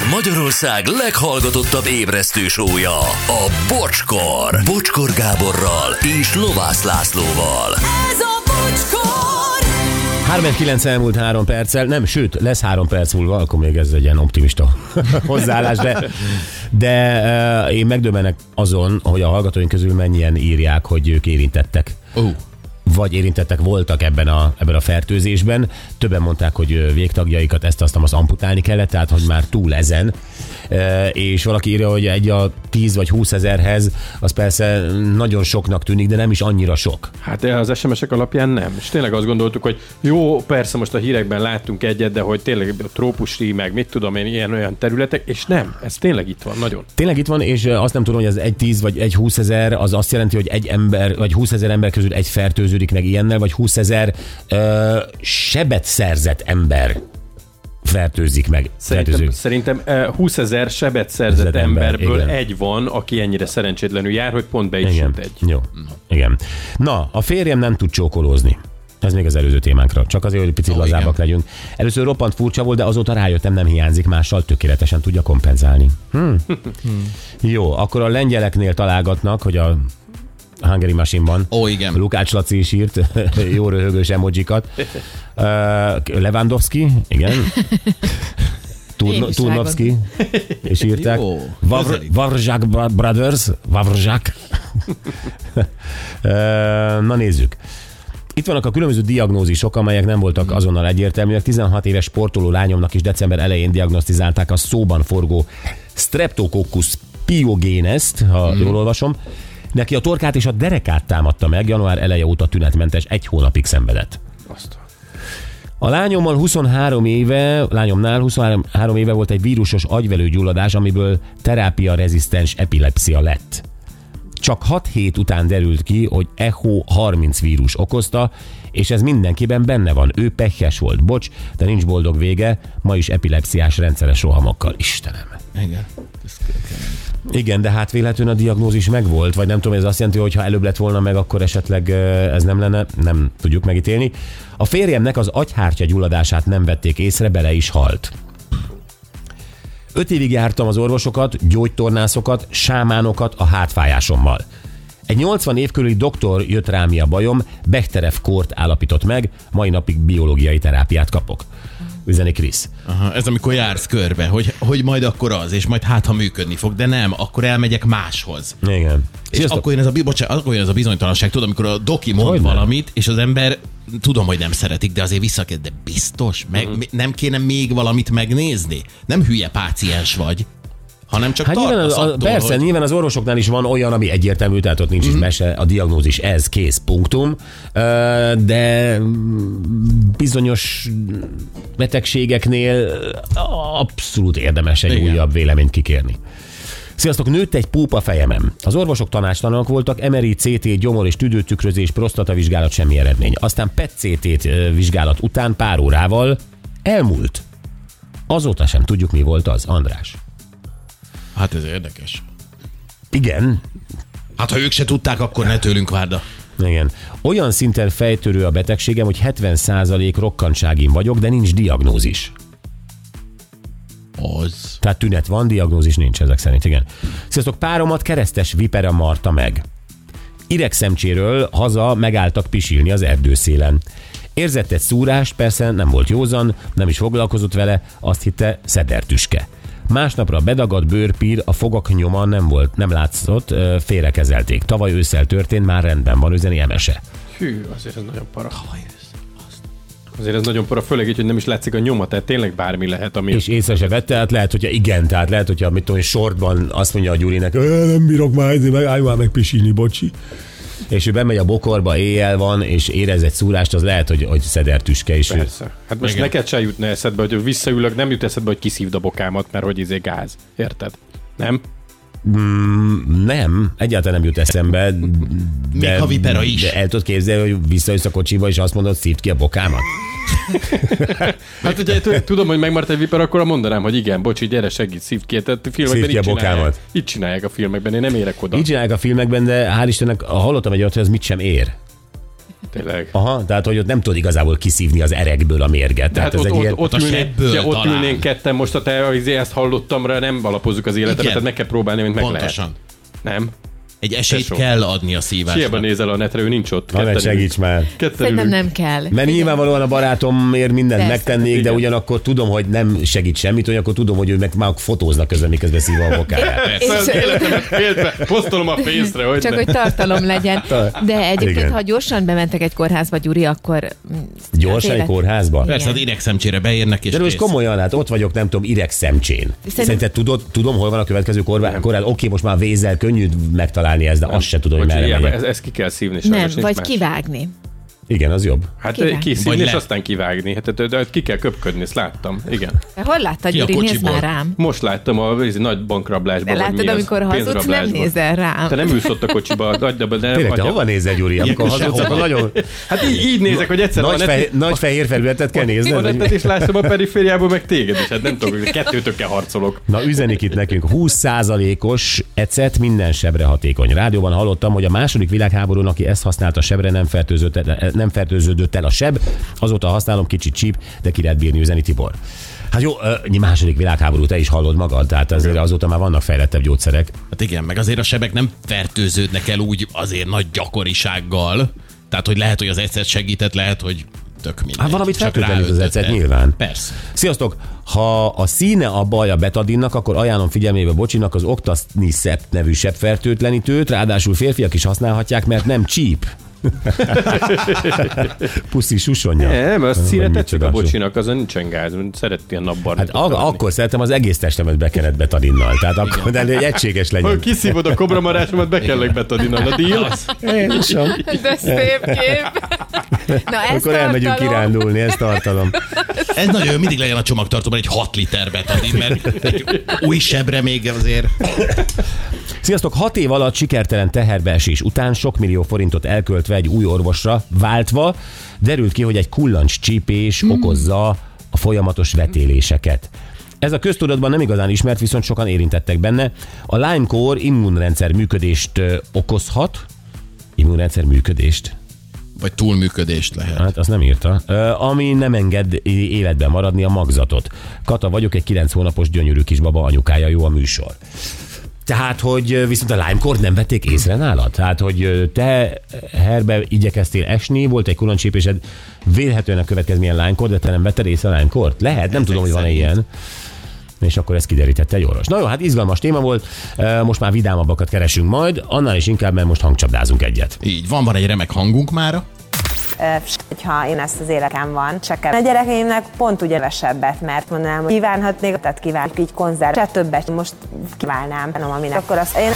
Ez Magyarország leghallgatottabb ébresztő sója, a Bocskor. Bocskor Gáborral és Lovász Lászlóval. Ez a bocskor! 3-9 elmúlt három perccel, nem, sőt, lesz három perc múlva, akkor még ez egy ilyen optimista hozzáállás, de, de uh, én megdöbbenek azon, hogy a hallgatóink közül mennyien írják, hogy ők érintettek. Ó, vagy érintettek voltak ebben a, ebben a fertőzésben. Többen mondták, hogy végtagjaikat ezt azt azt amputálni kellett, tehát hogy már túl ezen. És valaki írja, hogy egy a 10 vagy 20 ezerhez, az persze nagyon soknak tűnik, de nem is annyira sok. Hát az SMS-ek alapján nem. És tényleg azt gondoltuk, hogy jó, persze most a hírekben láttunk egyet, de hogy tényleg a trópusi, meg mit tudom én, ilyen-olyan területek, és nem, ez tényleg itt van, nagyon. Tényleg itt van, és azt nem tudom, hogy az egy 10 vagy egy 20 ezer, az azt jelenti, hogy egy ember, vagy 20 ezer ember közül egy fertőződik meg ilyennel, vagy 20 ezer ö, sebet szerzett ember fertőzik meg. Szerintem, szerintem eh, 20 ezer sebet szerzett ember, emberből igen. egy van, aki ennyire szerencsétlenül jár, hogy pont be is Igen. egy. Jó. Igen. Na, a férjem nem tud csókolózni. Ez még az előző témánkra. Csak azért, hogy picit Ó, lazábbak igen. legyünk. Először roppant furcsa volt, de azóta rájöttem, nem hiányzik mással, tökéletesen tudja kompenzálni. Hm. Jó, akkor a lengyeleknél találgatnak, hogy a Hungary Machine-ban Ó, igen. Lukács Laci is írt jó röhögős emojikat. Uh, Lewandowski, igen. Is Turnovski, és írták. Jó, Vavr. Vavrzsák Brothers, Vavrzsák. Uh, Na nézzük. Itt vannak a különböző diagnózisok, amelyek nem voltak azonnal egyértelműek. 16 éves sportoló lányomnak is december elején diagnosztizálták a szóban forgó Streptococcus pyogenes ha jól olvasom. Neki a torkát és a derekát támadta meg, január eleje óta tünetmentes, egy hónapig szenvedett. Azt. A lányommal 23 éve, lányomnál 23 éve volt egy vírusos agyvelőgyulladás, amiből terápia rezisztens epilepsia lett. Csak 6 hét után derült ki, hogy ECHO 30 vírus okozta, és ez mindenkiben benne van. Ő pehjes volt, bocs, de nincs boldog vége, ma is epilepsziás rendszeres rohamokkal. Istenem. Igen. Igen, de hát véletlenül a diagnózis megvolt, vagy nem tudom, ez azt jelenti, hogy ha előbb lett volna meg, akkor esetleg ez nem lenne, nem tudjuk megítélni. A férjemnek az agyhártya gyulladását nem vették észre, bele is halt. Öt évig jártam az orvosokat, gyógytornászokat, sámánokat a hátfájásommal. Egy 80 év körüli doktor jött rám mi a bajom, Bechterev kort állapított meg, mai napig biológiai terápiát kapok. Üzeni Krisz. Aha, ez amikor jársz körbe, hogy, hogy majd akkor az, és majd hát, ha működni fog, de nem, akkor elmegyek máshoz. Igen. És Sziasztok. akkor jön, ez a, bocsánat, akkor jön ez a bizonytalanság, tudod, amikor a doki mond Hogyne. valamit, és az ember tudom, hogy nem szeretik, de azért visszakér, de biztos, meg, Mhm. uh nem kéne még valamit megnézni? Nem hülye páciens vagy, hanem csak Hát nyilván az, attól, persze, hogy... nyilván az orvosoknál is van olyan, ami egyértelmű, tehát ott nincs Mhm. is mese, a diagnózis ez, kész, punktum, de bizonyos betegségeknél abszolút érdemes egy Igen. újabb véleményt kikérni. Sziasztok, nőtt egy púpa fejemem. Az orvosok tanácstalanok voltak, MRI, CT, gyomor és tüdőtükrözés, prostatavizsgálat, semmi eredmény. Aztán PET-CT vizsgálat után pár órával elmúlt. Azóta sem tudjuk, mi volt az, András. Hát ez érdekes. Igen, Hát ha ők se tudták, akkor ne tőlünk várda. Igen. Olyan szinten fejtörő a betegségem, hogy 70% rokkantságim vagyok, de nincs diagnózis. Az. Tehát tünet van, diagnózis nincs ezek szerint, igen. Sziasztok, páromat keresztes vipera marta meg. Iregszemcséről haza megálltak pisilni az erdőszélen. Érzett egy szúrást, persze nem volt józan, nem is foglalkozott vele, azt hitte szedertüske. Másnapra bedagadt bőrpír, a fogak nyoma nem volt, nem látszott, félrekezelték. Tavaly ősszel történt, már rendben van, üzeni emese. Hű, azért ez nagyon para. Azért ez nagyon para, főleg így, hogy nem is látszik a nyoma, tehát tényleg bármi lehet, ami... És észre se vette, tehát lehet, hogyha igen, tehát lehet, hogyha mit tudom, sortban azt mondja a Gyurinek, "Ö, nem bírok már, ezért meg állj már meg pisilni, bocsi. És ő bemegy a bokorba, éjjel van, és érez egy szúrást, az lehet, hogy, hogy szedertüske is. Persze. Hát most Igen. neked se jutna eszedbe, hogy visszaülök, nem jut eszedbe, hogy kiszívd a bokámat, mert hogy izé gáz. Érted? Nem? Nem, egyáltalán nem jut eszembe. De, Még ha vipera is. De el tudod képzelni, hogy visszajössz a kocsiba, és azt mondod, szívd ki a bokámat? Hát ugye tudom, hogy megmaradt egy viper, akkor mondanám, hogy igen, bocsi, gyere, segít, szívd ki. Tehát a filmekben Szívd ki így a csinálják. bokámat. Így csinálják a filmekben, én nem érek oda. Így csinálják a filmeket, de hál' Istennek hallottam egy olyat, hogy ez mit sem ér. Tényleg. Aha, tehát hogy ott nem tudod igazából kiszívni az erekből a mérget. Tehát Hát ez ott, egy ott, ilyen... ott, a ülnénk, sebből ja, ott talán. ülnénk ketten, most a te ezt hallottam rá, nem alapozzuk az életet, Igen. tehát meg kell próbálni, mint meg Pontosan. lehet. Nem? Egy esélyt Tesó. kell adni a Hiába szívásnak. nézel a netre, ő nincs ott. Na, ne segíts már. Szerintem nem kell. Mert nyilvánvalóan a barátomért mindent Persze. megtennék, de Igen. ugyanakkor tudom, hogy nem segít semmit, hogy akkor tudom, hogy ő meg már fotóznak közben, miközben szíva a bokáját. Posztolom a fészre, hogy Csak ne. hogy tartalom legyen. De egyébként, Igen. ha gyorsan bementek egy kórházba, Gyuri, akkor... Gyorsan az egy kórházba? Igen. Persze, az idegszemcsére beérnek, és De most komolyan, hát ott vagyok, nem tudom, ireg szemcsén. Szerinted tudod, tudom, hol van a következő kórház? kórház? Oké, most már vézzel könnyű megtalálni ezt, de azt se tudom, hogy merre megyek. ez, ezt ki kell szívni, Nem, vagy más. kivágni. Igen, az jobb. Hát kiszívni, Vagy és aztán kivágni. Hát, de, de, ki kell köpködni, ezt láttam. Igen. De hol láttad, Gyuri? Nézd már rám. Most láttam a ez, nagy bankrablásban. De látod, amikor hazudsz, nem nézel rám. Te nem ülsz ott a kocsiba, de, de, de Tényleg, te vagy- hova nézel, Gyuri? Amikor hazudsz, akkor nagyon Hát így, így nézek, hogy egyszer nagy, van fehér, nagy fehér felületet kell Van nézned. etted, hogy- és látom a perifériából, meg téged is. Hát nem tudom, hogy kettőtökkel harcolok. Na, üzenik itt nekünk. 20%-os ecet minden sebre hatékony. Rádióban hallottam, hogy a második világháborún, aki ezt használta sebre, nem fertőződött, el- nem fertőződött el a seb. Azóta használom kicsit csíp, de ki lehet bírni, üzeni Tibor. Hát jó, ö, második világháború, te is hallod magad, tehát azért azóta már vannak fejlettebb gyógyszerek. Hát igen, meg azért a sebek nem fertőződnek el úgy azért nagy gyakorisággal. Tehát, hogy lehet, hogy az egyszer segített, lehet, hogy tök mindegy. Hát valamit fertőtlenít az ecet, nyilván. Persze. Sziasztok! Ha a színe a baj a betadinnak, akkor ajánlom figyelmébe Bocsinak az Octasnicept nevű sebfertőtlenítőt, ráadásul férfiak is használhatják, mert nem csíp. Puszi susonja. Nem, azt Vagy színe tetszik a bocsinak, azon nincsen gáz, szeret ilyen napbarnit. Hát ak- akkor szeretem az egész testemet bekened betadinnal. Tehát akkor, de hogy egységes Ha legyen. kiszívod a kobramarásomat, be kellek betadni a deal. Jézusom. De szép kép. Na, ez Akkor elmegyünk kirándulni, ezt tartalom. Ez nagyon jó, mindig legyen a csomagtartóban egy 6 liter betadin, mert egy új sebre még azért. Sziasztok! Hat év alatt sikertelen teherbeesés után sok millió forintot elköltve egy új orvosra váltva, derült ki, hogy egy kullancs csípés okozza a folyamatos vetéléseket. Ez a köztudatban nem igazán ismert, viszont sokan érintettek benne. A Lyme-kór immunrendszer működést okozhat, immunrendszer működést, Vagy túlműködést lehet. Hát azt nem írta. Ami nem enged életben maradni a magzatot. Kata vagyok, egy 9 hónapos gyönyörű kisbaba anyukája, jó a műsor. Tehát, hogy viszont a Lime-kort nem vették észre nálad? Tehát, hogy te herbe igyekeztél esni, volt egy kuloncsépésed, vélhetően a következményen lime de te nem vetted észre a Lime-kort? Lehet, nem tudom, hogy van-e ilyen. És akkor ezt kiderítette egy orvos. Na jó, hát izgalmas téma volt, most már vidámabbakat keresünk majd, annál is inkább, mert most hangcsapdázunk egyet. Így, van, van egy remek hangunk mára. Hogyha én ezt az életem van, csak a gyerekeimnek pont ugye kevesebbet, mert mondanám, hogy kívánhatnék, tehát kívánok így konzerv, se többet, most kívánám, nem, aminek. Akkor azt én